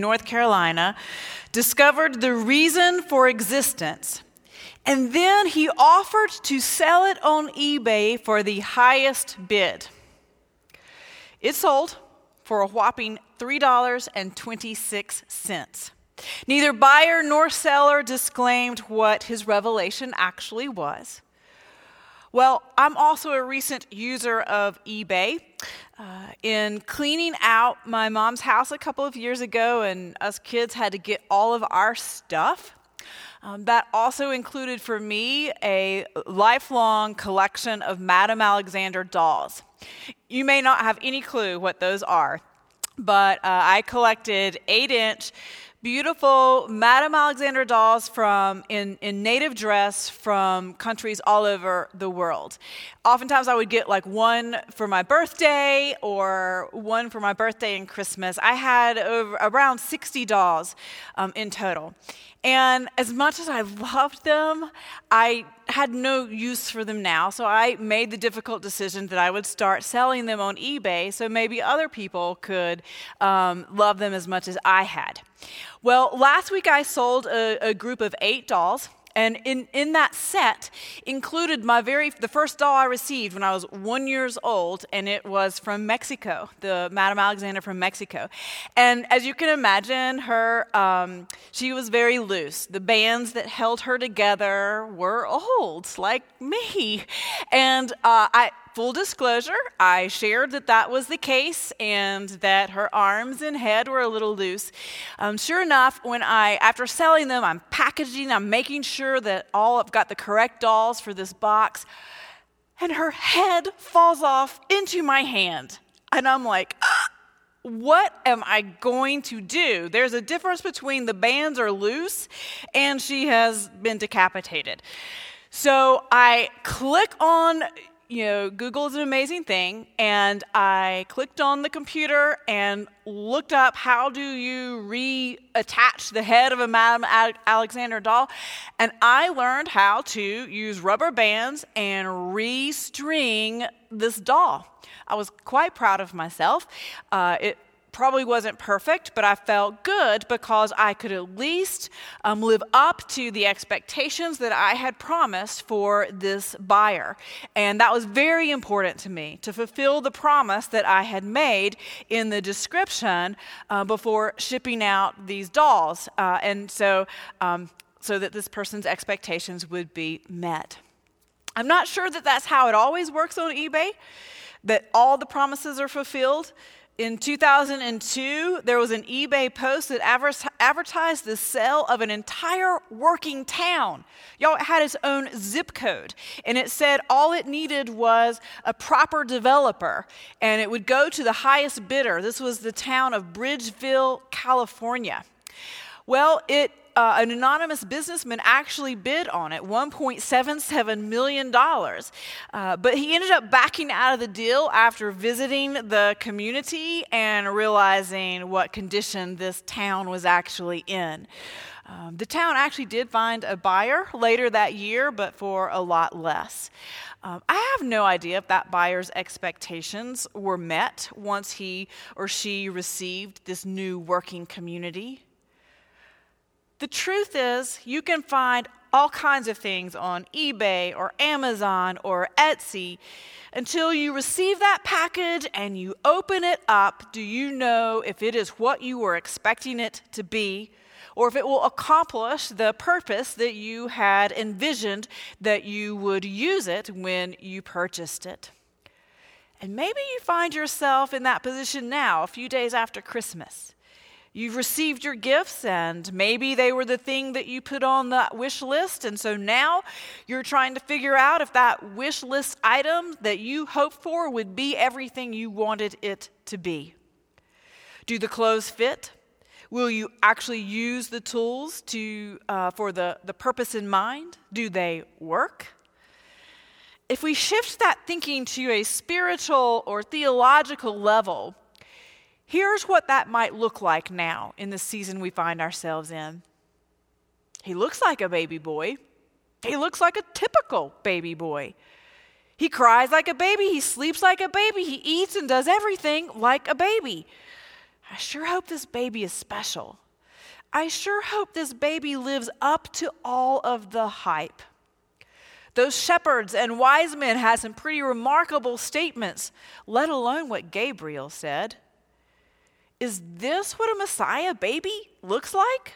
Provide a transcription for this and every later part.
North Carolina discovered the reason for existence. And then he offered to sell it on eBay for the highest bid. It sold for a whopping $3.26. Neither buyer nor seller disclaimed what his revelation actually was. Well, I'm also a recent user of eBay. Uh, in cleaning out my mom's house a couple of years ago, and us kids had to get all of our stuff. Um, that also included for me a lifelong collection of Madame Alexander dolls. You may not have any clue what those are, but uh, I collected eight inch beautiful Madame Alexander dolls from in, in native dress from countries all over the world. Oftentimes I would get like one for my birthday or one for my birthday and Christmas. I had over, around 60 dolls um, in total. And as much as I loved them, I had no use for them now. So I made the difficult decision that I would start selling them on eBay so maybe other people could um, love them as much as I had. Well, last week I sold a, a group of eight dolls. And in, in that set included my very the first doll I received when I was one years old, and it was from Mexico, the Madame Alexander from Mexico. And as you can imagine, her um, she was very loose. The bands that held her together were old, like me, and uh, I full disclosure, I shared that that was the case and that her arms and head were a little loose. Um, sure enough, when I, after selling them, I'm packaging, I'm making sure that all I've got the correct dolls for this box, and her head falls off into my hand. And I'm like, ah, what am I going to do? There's a difference between the bands are loose and she has been decapitated. So I click on you know, Google is an amazing thing, and I clicked on the computer and looked up how do you reattach the head of a Madame Alexander doll, and I learned how to use rubber bands and restring this doll. I was quite proud of myself. Uh, it probably wasn't perfect, but I felt good because I could at least um, live up to the expectations that I had promised for this buyer. And that was very important to me to fulfill the promise that I had made in the description uh, before shipping out these dolls. Uh, and so, um, so that this person's expectations would be met. I'm not sure that that's how it always works on eBay, that all the promises are fulfilled in 2002, there was an eBay post that advertised the sale of an entire working town. Y'all, it had its own zip code. And it said all it needed was a proper developer, and it would go to the highest bidder. This was the town of Bridgeville, California. Well, it uh, an anonymous businessman actually bid on it $1.77 million. Uh, but he ended up backing out of the deal after visiting the community and realizing what condition this town was actually in. Um, the town actually did find a buyer later that year, but for a lot less. Um, I have no idea if that buyer's expectations were met once he or she received this new working community. The truth is, you can find all kinds of things on eBay or Amazon or Etsy. Until you receive that package and you open it up, do you know if it is what you were expecting it to be? Or if it will accomplish the purpose that you had envisioned that you would use it when you purchased it. And maybe you find yourself in that position now, a few days after Christmas. You've received your gifts, and maybe they were the thing that you put on that wish list. And so now you're trying to figure out if that wish list item that you hoped for would be everything you wanted it to be. Do the clothes fit? Will you actually use the tools to, uh, for the, the purpose in mind? Do they work? If we shift that thinking to a spiritual or theological level, Here's what that might look like now in the season we find ourselves in. He looks like a baby boy. He looks like a typical baby boy. He cries like a baby. He sleeps like a baby. He eats and does everything like a baby. I sure hope this baby is special. I sure hope this baby lives up to all of the hype. Those shepherds and wise men had some pretty remarkable statements, let alone what Gabriel said. Is this what a Messiah baby looks like?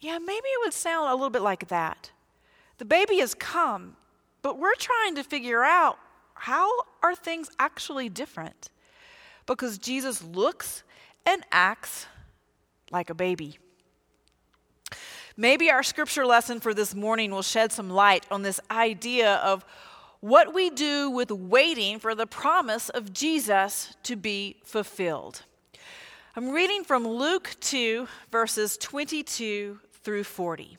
Yeah, maybe it would sound a little bit like that. The baby has come, but we're trying to figure out how are things actually different? Because Jesus looks and acts like a baby. Maybe our scripture lesson for this morning will shed some light on this idea of what we do with waiting for the promise of Jesus to be fulfilled. I'm reading from Luke 2, verses 22 through 40.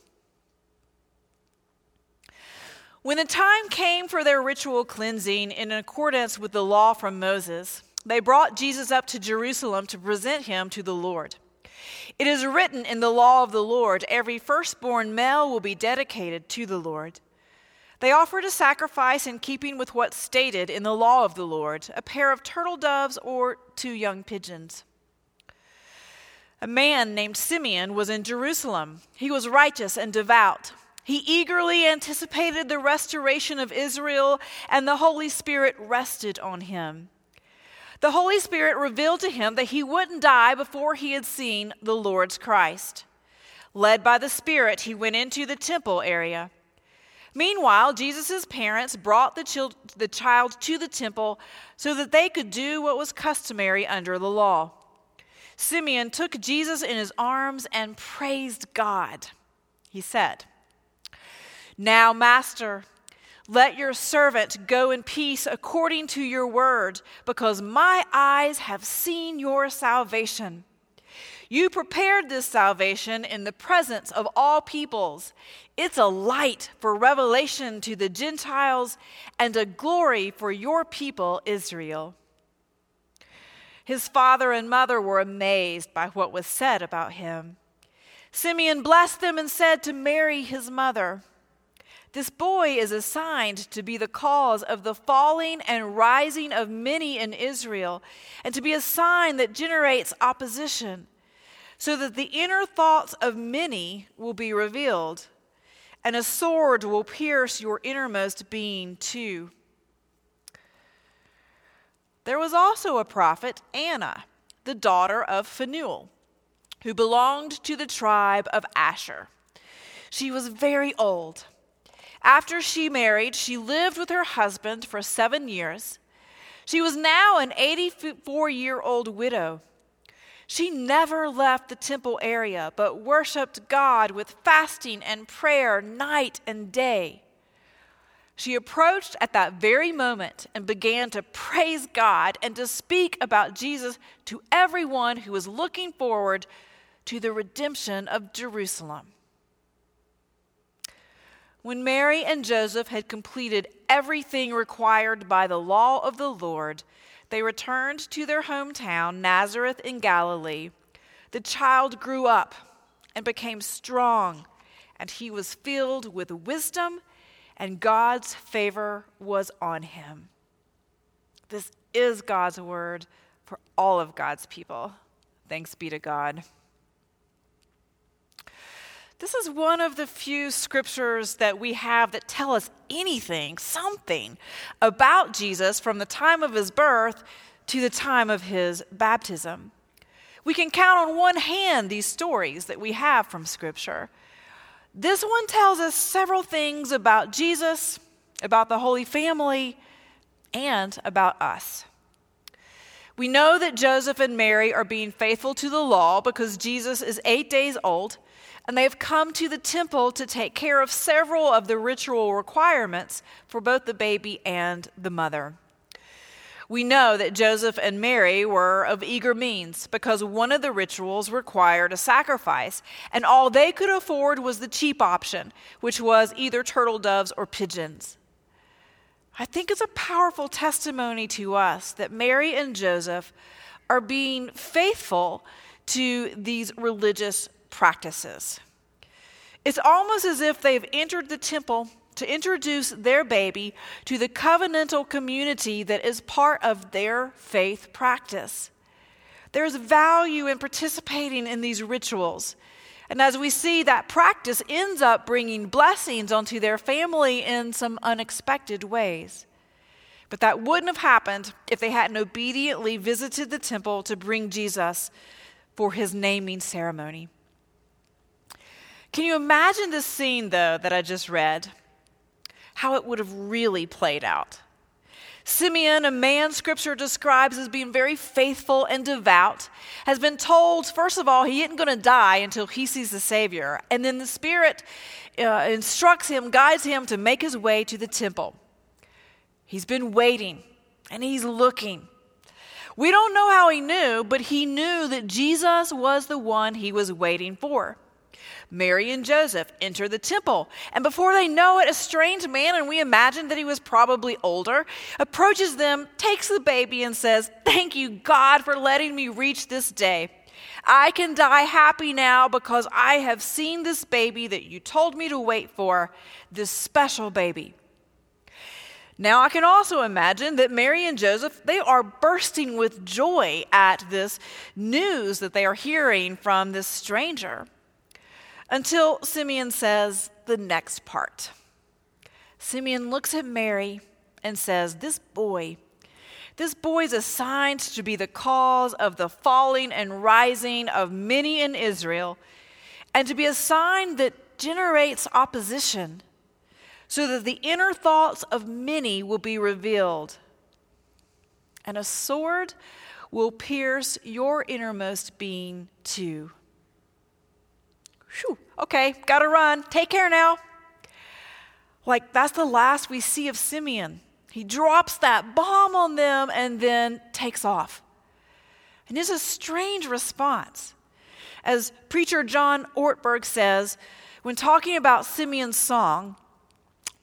When the time came for their ritual cleansing in accordance with the law from Moses, they brought Jesus up to Jerusalem to present him to the Lord. It is written in the law of the Lord every firstborn male will be dedicated to the Lord. They offered a sacrifice in keeping with what's stated in the law of the Lord a pair of turtle doves or two young pigeons. A man named Simeon was in Jerusalem. He was righteous and devout. He eagerly anticipated the restoration of Israel, and the Holy Spirit rested on him. The Holy Spirit revealed to him that he wouldn't die before he had seen the Lord's Christ. Led by the Spirit, he went into the temple area. Meanwhile, Jesus' parents brought the, child, the child to the temple so that they could do what was customary under the law. Simeon took Jesus in his arms and praised God. He said, Now, Master, let your servant go in peace according to your word, because my eyes have seen your salvation. You prepared this salvation in the presence of all peoples. It's a light for revelation to the Gentiles and a glory for your people, Israel. His father and mother were amazed by what was said about him. Simeon blessed them and said to Mary, his mother, this boy is assigned to be the cause of the falling and rising of many in Israel, and to be a sign that generates opposition, so that the inner thoughts of many will be revealed, and a sword will pierce your innermost being too. There was also a prophet, Anna, the daughter of Phanuel, who belonged to the tribe of Asher. She was very old after she married, she lived with her husband for seven years. She was now an 84 year old widow. She never left the temple area, but worshiped God with fasting and prayer night and day. She approached at that very moment and began to praise God and to speak about Jesus to everyone who was looking forward to the redemption of Jerusalem. When Mary and Joseph had completed everything required by the law of the Lord, they returned to their hometown, Nazareth in Galilee. The child grew up and became strong, and he was filled with wisdom, and God's favor was on him. This is God's word for all of God's people. Thanks be to God. This is one of the few scriptures that we have that tell us anything, something about Jesus from the time of his birth to the time of his baptism. We can count on one hand these stories that we have from Scripture. This one tells us several things about Jesus, about the Holy Family, and about us. We know that Joseph and Mary are being faithful to the law because Jesus is eight days old and they have come to the temple to take care of several of the ritual requirements for both the baby and the mother. We know that Joseph and Mary were of eager means because one of the rituals required a sacrifice, and all they could afford was the cheap option, which was either turtle doves or pigeons. I think it's a powerful testimony to us that Mary and Joseph are being faithful to these religious practices. It's almost as if they've entered the temple to introduce their baby to the covenantal community that is part of their faith practice. There's value in participating in these rituals. And as we see, that practice ends up bringing blessings onto their family in some unexpected ways. But that wouldn't have happened if they hadn't obediently visited the temple to bring Jesus for his naming ceremony. Can you imagine the scene, though, that I just read? How it would have really played out. Simeon, a man scripture describes as being very faithful and devout, has been told, first of all, he isn't going to die until he sees the Savior. And then the Spirit uh, instructs him, guides him to make his way to the temple. He's been waiting and he's looking. We don't know how he knew, but he knew that Jesus was the one he was waiting for. Mary and Joseph enter the temple, and before they know it, a strange man, and we imagine that he was probably older, approaches them, takes the baby, and says, Thank you, God, for letting me reach this day. I can die happy now because I have seen this baby that you told me to wait for, this special baby. Now I can also imagine that Mary and Joseph, they are bursting with joy at this news that they are hearing from this stranger. Until Simeon says the next part. Simeon looks at Mary and says, This boy, this boy is assigned to be the cause of the falling and rising of many in Israel, and to be a sign that generates opposition so that the inner thoughts of many will be revealed. And a sword will pierce your innermost being too. Whew, okay, gotta run. Take care now. Like, that's the last we see of Simeon. He drops that bomb on them and then takes off. And it's a strange response. As preacher John Ortberg says, when talking about Simeon's song,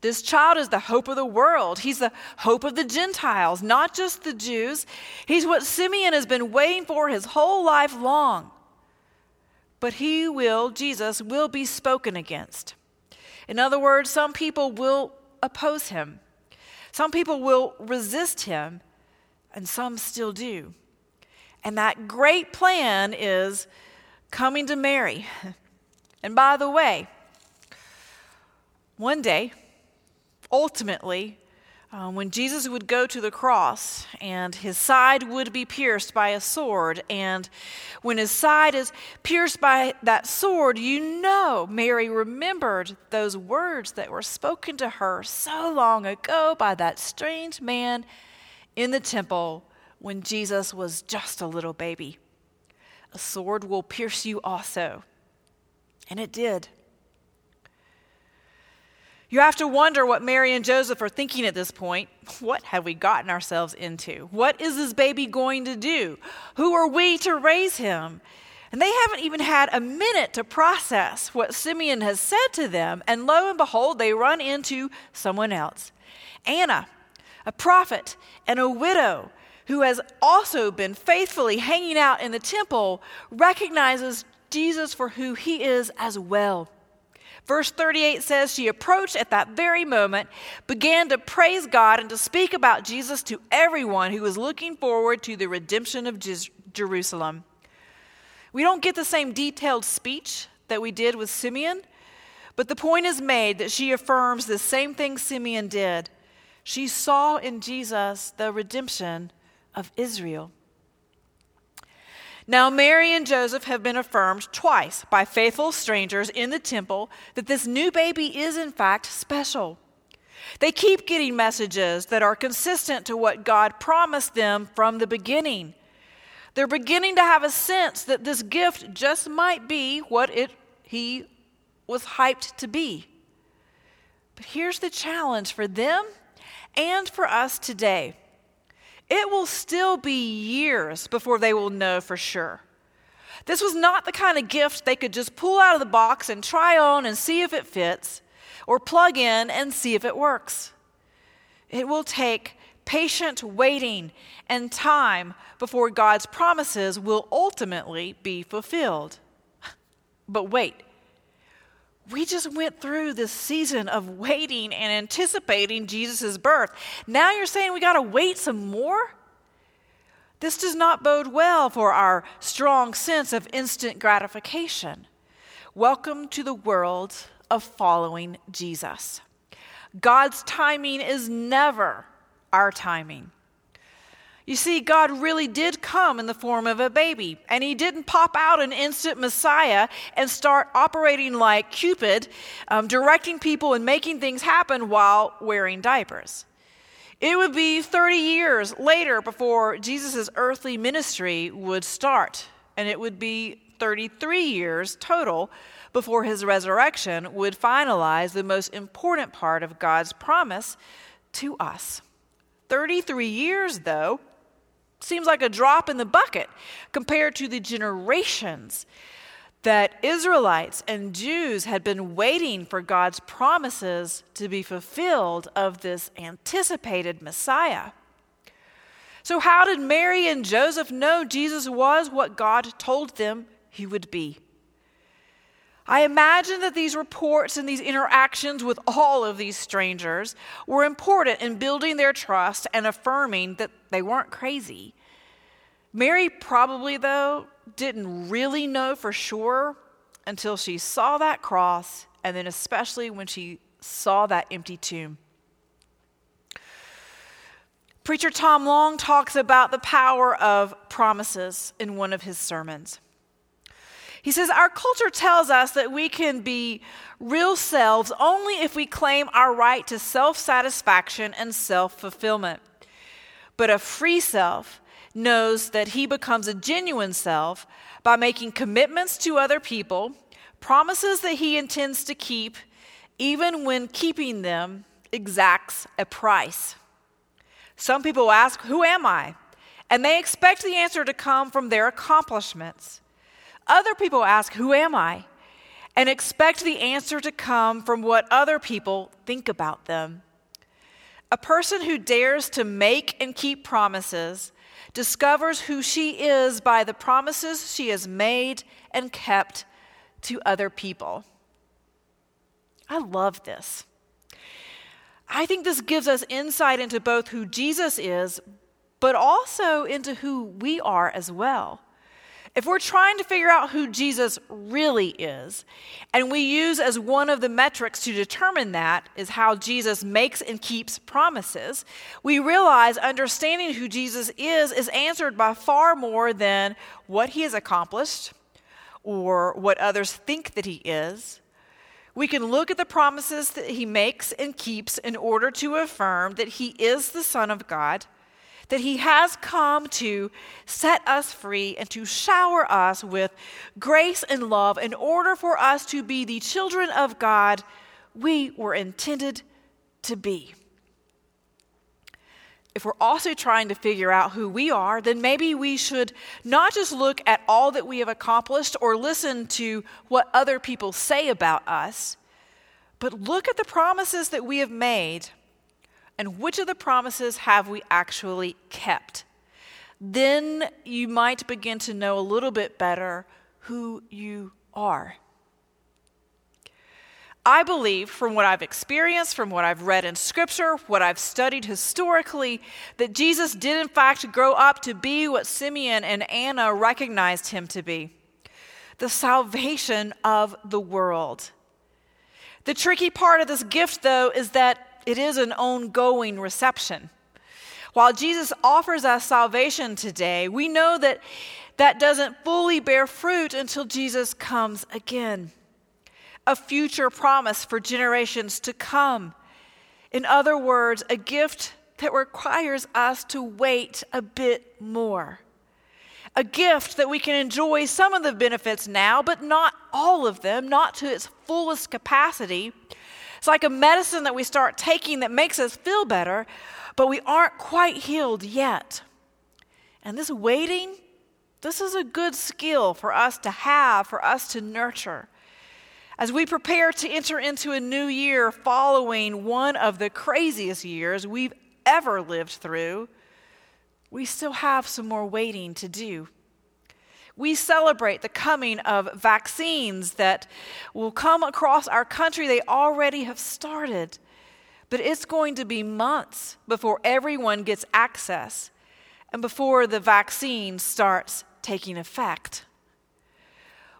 this child is the hope of the world. He's the hope of the Gentiles, not just the Jews. He's what Simeon has been waiting for his whole life long. But he will, Jesus, will be spoken against. In other words, some people will oppose him, some people will resist him, and some still do. And that great plan is coming to Mary. And by the way, one day, ultimately, um, when Jesus would go to the cross and his side would be pierced by a sword, and when his side is pierced by that sword, you know Mary remembered those words that were spoken to her so long ago by that strange man in the temple when Jesus was just a little baby. A sword will pierce you also. And it did. You have to wonder what Mary and Joseph are thinking at this point. What have we gotten ourselves into? What is this baby going to do? Who are we to raise him? And they haven't even had a minute to process what Simeon has said to them. And lo and behold, they run into someone else Anna, a prophet and a widow who has also been faithfully hanging out in the temple, recognizes Jesus for who he is as well. Verse 38 says, She approached at that very moment, began to praise God and to speak about Jesus to everyone who was looking forward to the redemption of Jerusalem. We don't get the same detailed speech that we did with Simeon, but the point is made that she affirms the same thing Simeon did. She saw in Jesus the redemption of Israel. Now, Mary and Joseph have been affirmed twice by faithful strangers in the temple that this new baby is, in fact, special. They keep getting messages that are consistent to what God promised them from the beginning. They're beginning to have a sense that this gift just might be what it, he was hyped to be. But here's the challenge for them and for us today it will still be years before they will know for sure. This was not the kind of gift they could just pull out of the box and try on and see if it fits, or plug in and see if it works. It will take patient waiting and time before God's promises will ultimately be fulfilled. But wait, we just went through this season of waiting and anticipating Jesus' birth. Now you're saying we got to wait some more? This does not bode well for our strong sense of instant gratification. Welcome to the world of following Jesus. God's timing is never our timing. You see, God really did come in the form of a baby, and He didn't pop out an instant Messiah and start operating like Cupid, um, directing people and making things happen while wearing diapers. It would be 30 years later before Jesus' earthly ministry would start, and it would be 33 years total before his resurrection would finalize the most important part of God's promise to us. 33 years, though, seems like a drop in the bucket compared to the generations that Israelites and Jews had been waiting for God's promises to be fulfilled of this anticipated Messiah. So, how did Mary and Joseph know Jesus was what God told them he would be? I imagine that these reports and these interactions with all of these strangers were important in building their trust and affirming that they weren't crazy. Mary probably, though, didn't really know for sure until she saw that cross, and then especially when she saw that empty tomb. Preacher Tom Long talks about the power of promises in one of his sermons. He says, Our culture tells us that we can be real selves only if we claim our right to self satisfaction and self fulfillment. But a free self knows that he becomes a genuine self by making commitments to other people, promises that he intends to keep, even when keeping them exacts a price. Some people ask, Who am I? And they expect the answer to come from their accomplishments. Other people ask, Who am I? and expect the answer to come from what other people think about them. A person who dares to make and keep promises discovers who she is by the promises she has made and kept to other people. I love this. I think this gives us insight into both who Jesus is, but also into who we are as well. If we're trying to figure out who Jesus really is, and we use as one of the metrics to determine that is how Jesus makes and keeps promises, we realize understanding who Jesus is is answered by far more than what he has accomplished or what others think that he is. We can look at the promises that he makes and keeps in order to affirm that he is the Son of God that He has come to set us free and to shower us with grace and love in order for us to be the children of God we were intended to be. If we're also trying to figure out who we are, then maybe we should not just look at all that we have accomplished or listen to what other people say about us, but look at the promises that we have made and which of the promises have we actually kept? Then you might begin to know a little bit better who you are. I believe, from what I've experienced, from what I've read in Scripture, what I've studied historically, that Jesus did in fact grow up to be what Simeon and Anna recognized him to be the salvation of the world. The tricky part of this gift, though, is that it is an ongoing reception. While Jesus offers us salvation today, we know that that doesn't fully bear fruit until Jesus comes again. A future promise for generations to come. In other words, a gift that requires us to wait a bit more. A gift that we can enjoy some of the benefits now, but not all of them, not to its fullest capacity it's like a medicine that we start taking that makes us feel better, but we aren't quite healed yet. And this waiting, this is a good skill for us to have, for us to nurture. As we prepare to enter into a new year following one of the craziest years we've ever lived through, we still have some more waiting to do. We celebrate the coming of vaccines that will come across our country. They already have started, but it's going to be months before everyone gets access. and before the vaccine starts taking effect.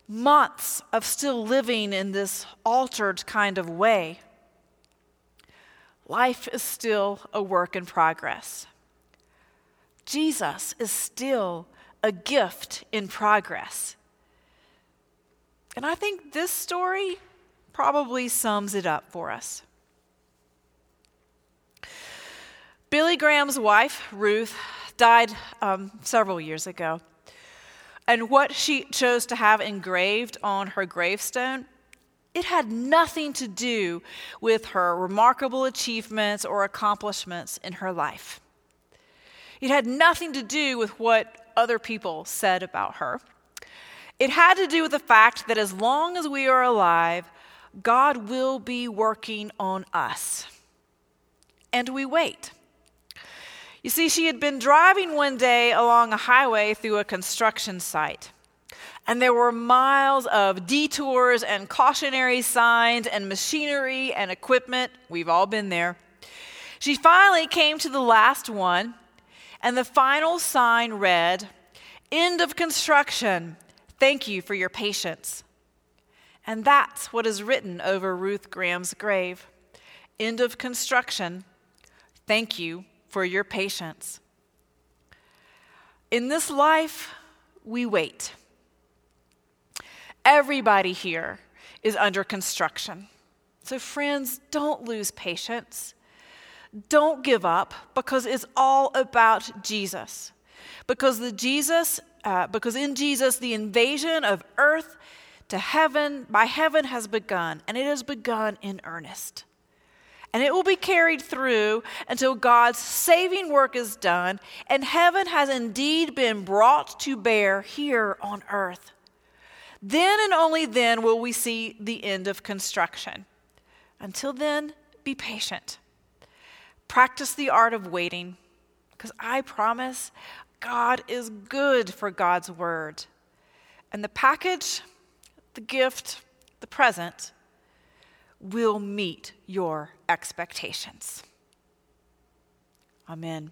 Months of still living in this altered kind of way. Life is still a work in progress. Jesus is still a gift in progress. And I think this story probably sums it up for us. Billy Graham's wife, Ruth, died um, several years ago. And what she chose to have engraved on her gravestone, it had nothing to do with her remarkable achievements or accomplishments in her life. It had nothing to do with what other people said about her. It had to do with the fact that as long as we are alive, God will be working on us. And we wait. You see, she had been driving one day along a highway through a construction site. And there were miles of detours and cautionary signs and machinery and equipment. We've all been there. She finally came to the last one, and the final sign read, End of construction. Thank you for your patience. And that's what is written over Ruth Graham's grave. End of construction. Thank you for your patience. In this life, we wait. Everybody here is under construction. So, friends, don't lose patience. Don't give up because it's all about Jesus. Because the Jesus, uh, because in Jesus, the invasion of earth to heaven by heaven has begun, and it has begun in earnest. And it will be carried through until God's saving work is done and heaven has indeed been brought to bear here on earth. Then and only then will we see the end of construction. Until then, be patient. Practice the art of waiting, because I promise God is good for God's word. And the package, the gift, the present will meet your expectations. Amen.